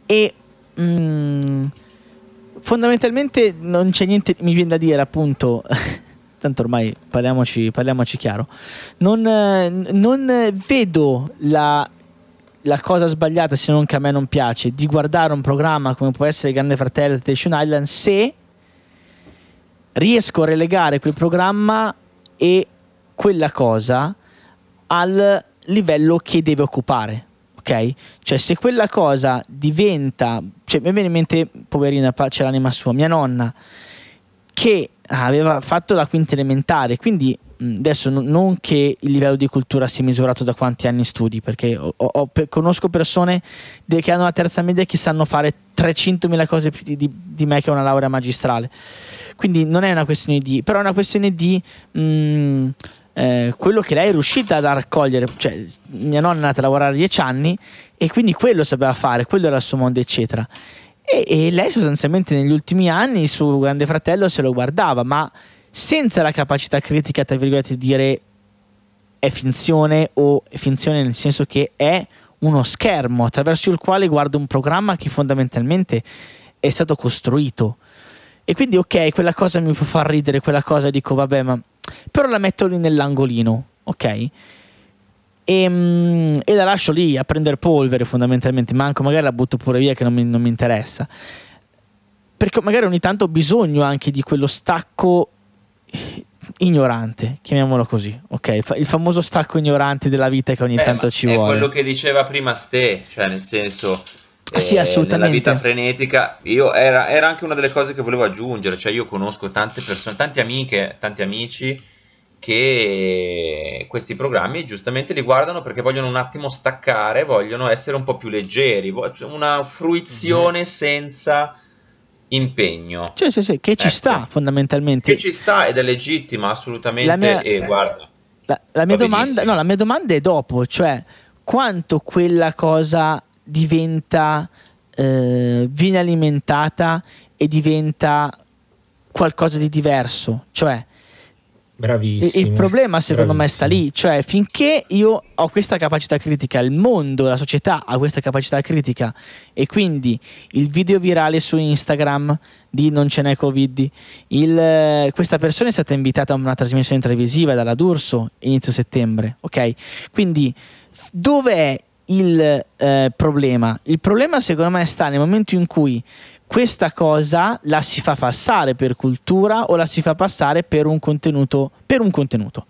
E mm, fondamentalmente non c'è niente, mi viene da dire appunto tanto ormai parliamoci, parliamoci chiaro, non, non vedo la, la, cosa sbagliata, se non che a me non piace, di guardare un programma come può essere Grande Fratello Temptation Island se riesco a relegare quel programma e quella cosa al livello che deve occupare. Ok? Cioè, se quella cosa diventa. Cioè, mi viene in mente, poverina, c'è l'anima sua, mia nonna, che aveva fatto la quinta elementare, quindi adesso non che il livello di cultura sia misurato da quanti anni studi, perché ho, ho, conosco persone che hanno la terza media che sanno fare 300.000 cose più di, di, me che ho una laurea magistrale. Quindi non è una questione di... però è una questione di... Mh, eh, quello che lei è riuscita a raccogliere, cioè mia nonna è andata a lavorare dieci anni e quindi quello sapeva fare, quello era il suo mondo, eccetera. E, e lei sostanzialmente negli ultimi anni su Grande Fratello se lo guardava, ma senza la capacità critica, tra virgolette, di dire è finzione o è finzione nel senso che è uno schermo attraverso il quale guardo un programma che fondamentalmente è stato costruito. E quindi ok, quella cosa mi può far ridere, quella cosa dico vabbè, ma però la metto lì nell'angolino, ok? E, mm, e, la lascio lì a prendere polvere fondamentalmente, manco magari la butto pure via che non mi, non mi interessa. Perché magari ogni tanto ho bisogno anche di quello stacco ignorante, chiamiamolo così, ok? Il famoso stacco ignorante della vita che ogni eh, tanto ci è vuole. È quello che diceva prima Ste, cioè nel senso... Ah, sì, assolutamente. Nella vita frenetica, io era, era, anche una delle cose che volevo aggiungere, cioè io conosco tante persone, tante amiche, tanti amici che questi programmi giustamente li guardano perché vogliono un attimo staccare, vogliono essere un po' più leggeri, una fruizione mm-hmm. senza impegno. Sì, sì, sì, che ci ecco. sta fondamentalmente. Che ci sta ed è legittima assolutamente. La mia, e guarda, la, la, mia domanda, no, la mia domanda è dopo, cioè quanto quella cosa diventa, eh, viene alimentata e diventa qualcosa di diverso, cioè Bravissimo. Il problema secondo bravissimo. me sta lì, cioè finché io ho questa capacità critica, il mondo, la società ha questa capacità critica e quindi il video virale su Instagram di non ce n'è Covid, il, questa persona è stata invitata a una trasmissione televisiva dalla D'Urso inizio settembre, ok? Quindi dove è il eh, problema? Il problema secondo me sta nel momento in cui questa cosa la si fa passare per cultura o la si fa passare per un contenuto, per un contenuto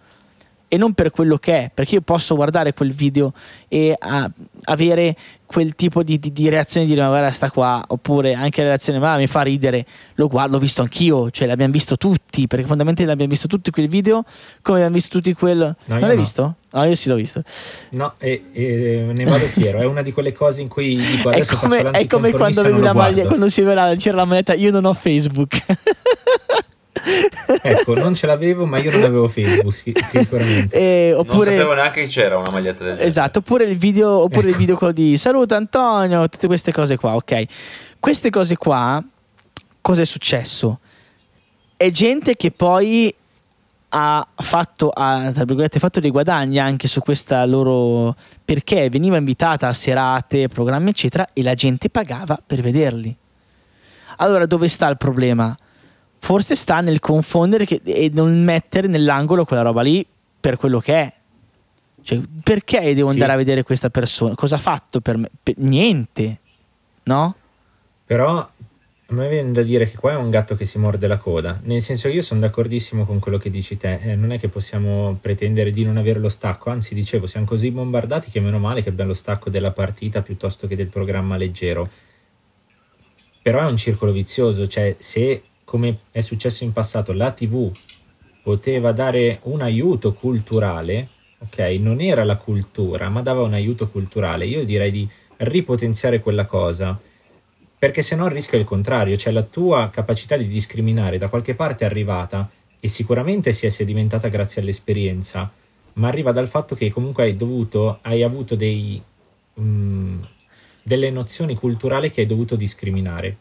e non per quello che è, perché io posso guardare quel video e uh, avere quel tipo di, di, di, reazione di dire ma guarda sta qua, oppure anche la reazione ma mi fa ridere, lo guardo, l'ho visto anch'io, cioè l'abbiamo visto tutti, perché fondamentalmente l'abbiamo visto tutti quel video, come abbiamo visto tutti quello... No, non l'hai no. visto? No, io sì l'ho visto. No, e, e ne vado fiero, è una di quelle cose in cui dico adesso è come, È come quando, la maglia, quando si vede, c'era la maglietta io non ho Facebook. ecco, non ce l'avevo, ma io non avevo Facebook, sicuramente. Eh, oppure... Non sapevo neanche che c'era una maglietta del genere. Esatto, oppure il video, oppure ecco. il video quello di saluta Antonio, tutte queste cose qua, ok. Queste cose qua, cosa è successo? È gente che poi ha fatto, ha, fatto dei guadagni anche su questa loro perché veniva invitata a serate, programmi eccetera e la gente pagava per vederli. Allora dove sta il problema? Forse sta nel confondere che, e non mettere nell'angolo quella roba lì per quello che è. Cioè, perché devo andare a vedere questa persona? Cosa ha fatto per me? Per, niente, no? Però a me viene da dire che qua è un gatto che si morde la coda. Nel senso, io sono d'accordissimo con quello che dici te. Eh, non è che possiamo pretendere di non avere lo stacco. Anzi, dicevo, siamo così bombardati che meno male che abbiamo lo stacco della partita piuttosto che del programma leggero. Però è un circolo vizioso. Cioè, se come è successo in passato, la TV poteva dare un aiuto culturale, ok, non era la cultura, ma dava un aiuto culturale, io direi di ripotenziare quella cosa, perché se no il rischio è il contrario, cioè la tua capacità di discriminare da qualche parte è arrivata e sicuramente si è sedimentata grazie all'esperienza, ma arriva dal fatto che comunque hai dovuto, hai avuto dei, mh, delle nozioni culturali che hai dovuto discriminare.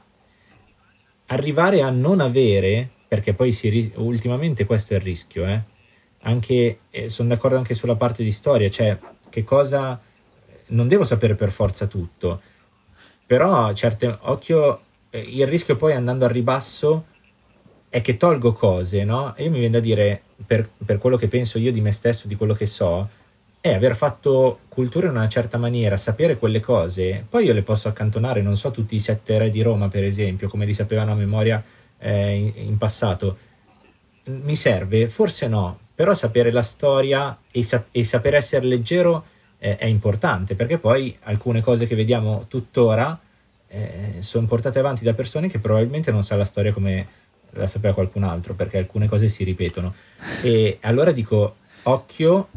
Arrivare a non avere, perché poi si, ultimamente questo è il rischio, eh? anche, eh, sono d'accordo anche sulla parte di storia, cioè che cosa, non devo sapere per forza tutto, però certe, occhio, eh, il rischio poi andando al ribasso è che tolgo cose, no? E io mi viene da dire, per, per quello che penso io di me stesso, di quello che so, è aver fatto cultura in una certa maniera, sapere quelle cose, poi io le posso accantonare, non so tutti i sette re di Roma, per esempio, come li sapevano a memoria eh, in, in, passato. Mi serve? Forse no, però sapere la storia e, sa- e saper essere leggero eh, è importante, perché poi alcune cose che vediamo tuttora eh, sono portate avanti da persone che probabilmente non sa la storia come la sapeva qualcun altro, perché alcune cose si ripetono. E allora dico, occhio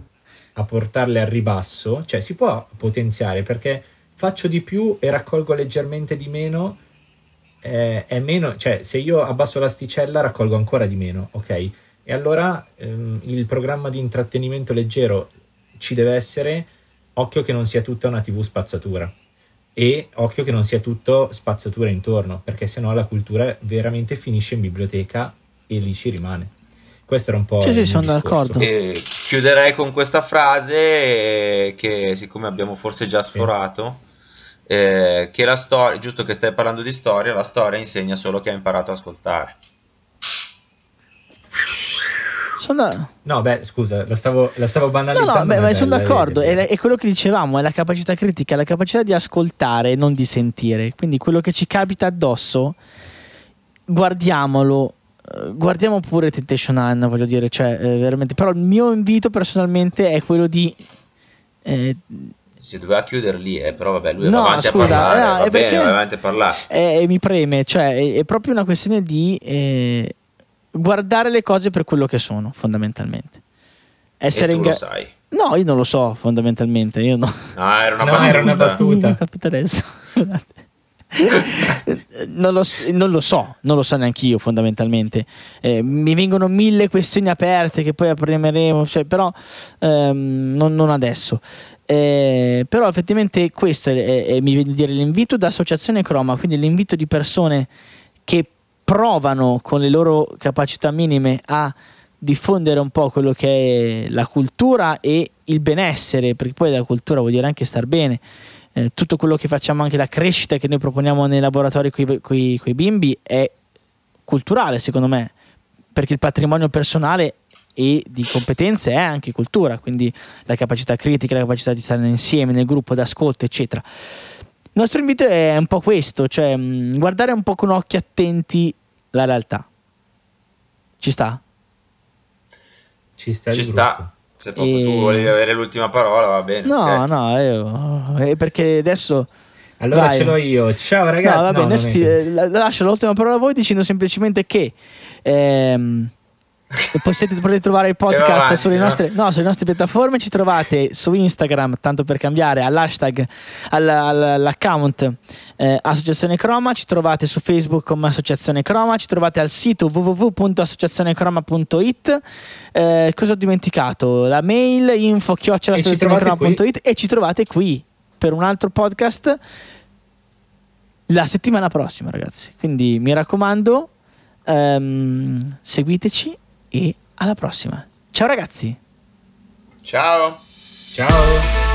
a portarle al ribasso, cioè si può potenziare perché faccio di più e raccolgo leggermente di meno, eh, è meno, cioè se io abbasso l'asticella raccolgo ancora di meno, ok? E allora ehm, il programma di intrattenimento leggero ci deve essere, occhio che non sia tutta una tv spazzatura e occhio che non sia tutto spazzatura intorno, perché sennò la cultura veramente finisce in biblioteca e lì ci rimane. Questo era un po'. Sì, sì, sono d'accordo. E chiuderei con questa frase eh, che, siccome abbiamo forse già sforato, sì. eh, che la storia, giusto che stai parlando di storia, la storia insegna solo che ha imparato ad ascoltare. Sono... No, beh, scusa, la stavo, la stavo banalizzando. No, no, beh, ma sono d'accordo. È, è, quello che dicevamo: è la capacità critica, la capacità di ascoltare e non di sentire. Quindi quello che ci capita addosso, guardiamolo guardiamo pure Temptation Island, voglio dire, cioè, eh, veramente. Però il mio invito personalmente è quello di. Eh, si doveva chiudere lì, eh, però vabbè, lui no, va avanti scusa, a parlare, no, va bene, va avanti a parlare. Eh, mi preme, cioè, è, è, proprio una questione di eh, guardare le cose per quello che sono, fondamentalmente. Essere e tu in lo sai. No, io non lo so, fondamentalmente. Io no. no era una no, battuta. Era una battuta. Ho capito adesso, scusate. non, lo, non, lo, so, non lo so neanche io fondamentalmente. Eh, mi vengono mille questioni aperte che poi apriremo, cioè, però ehm, non, non, adesso. Eh, però effettivamente questo è, è, mi viene a dire l'invito da Associazione Croma, quindi l'invito di persone che provano con le loro capacità minime a diffondere un po' quello che è la cultura e il benessere, perché poi la cultura vuol dire anche star bene eh, tutto quello che facciamo, anche la crescita che noi proponiamo nei laboratori con i bimbi è culturale secondo me, perché il patrimonio personale e di competenze è anche cultura, quindi la capacità critica, la capacità di stare insieme nel gruppo d'ascolto, eccetera. Il nostro invito è un po' questo, cioè mh, mm, guardare un po' con occhi attenti la realtà. Ci sta? Ci sta. Ci sta. Se proprio e... tu volevi avere l'ultima parola, va bene. No, okay. no, io... Eh, perché adesso... Allora Dai. ce l'ho io. Ciao ragazzi. No, va bene, no, ti, lascio l'ultima parola a voi dicendo semplicemente che... Ehm, potete, potete trovare il podcast avanti, sulle, no? nostre, no, sulle, nostre, piattaforme. Ci trovate su Instagram, tanto per cambiare, all'hashtag, all'account eh, Associazione Croma. Ci trovate su Facebook come Associazione Croma. Ci trovate al sito www.associazionecroma.it. Eh, cosa ho dimenticato? La mail info chiocciolaassociazionecroma.it e ci trovate qui per un altro podcast la settimana prossima, ragazzi. Quindi mi raccomando, ehm, seguiteci e alla prossima. Ciao ragazzi. Ciao. Ciao.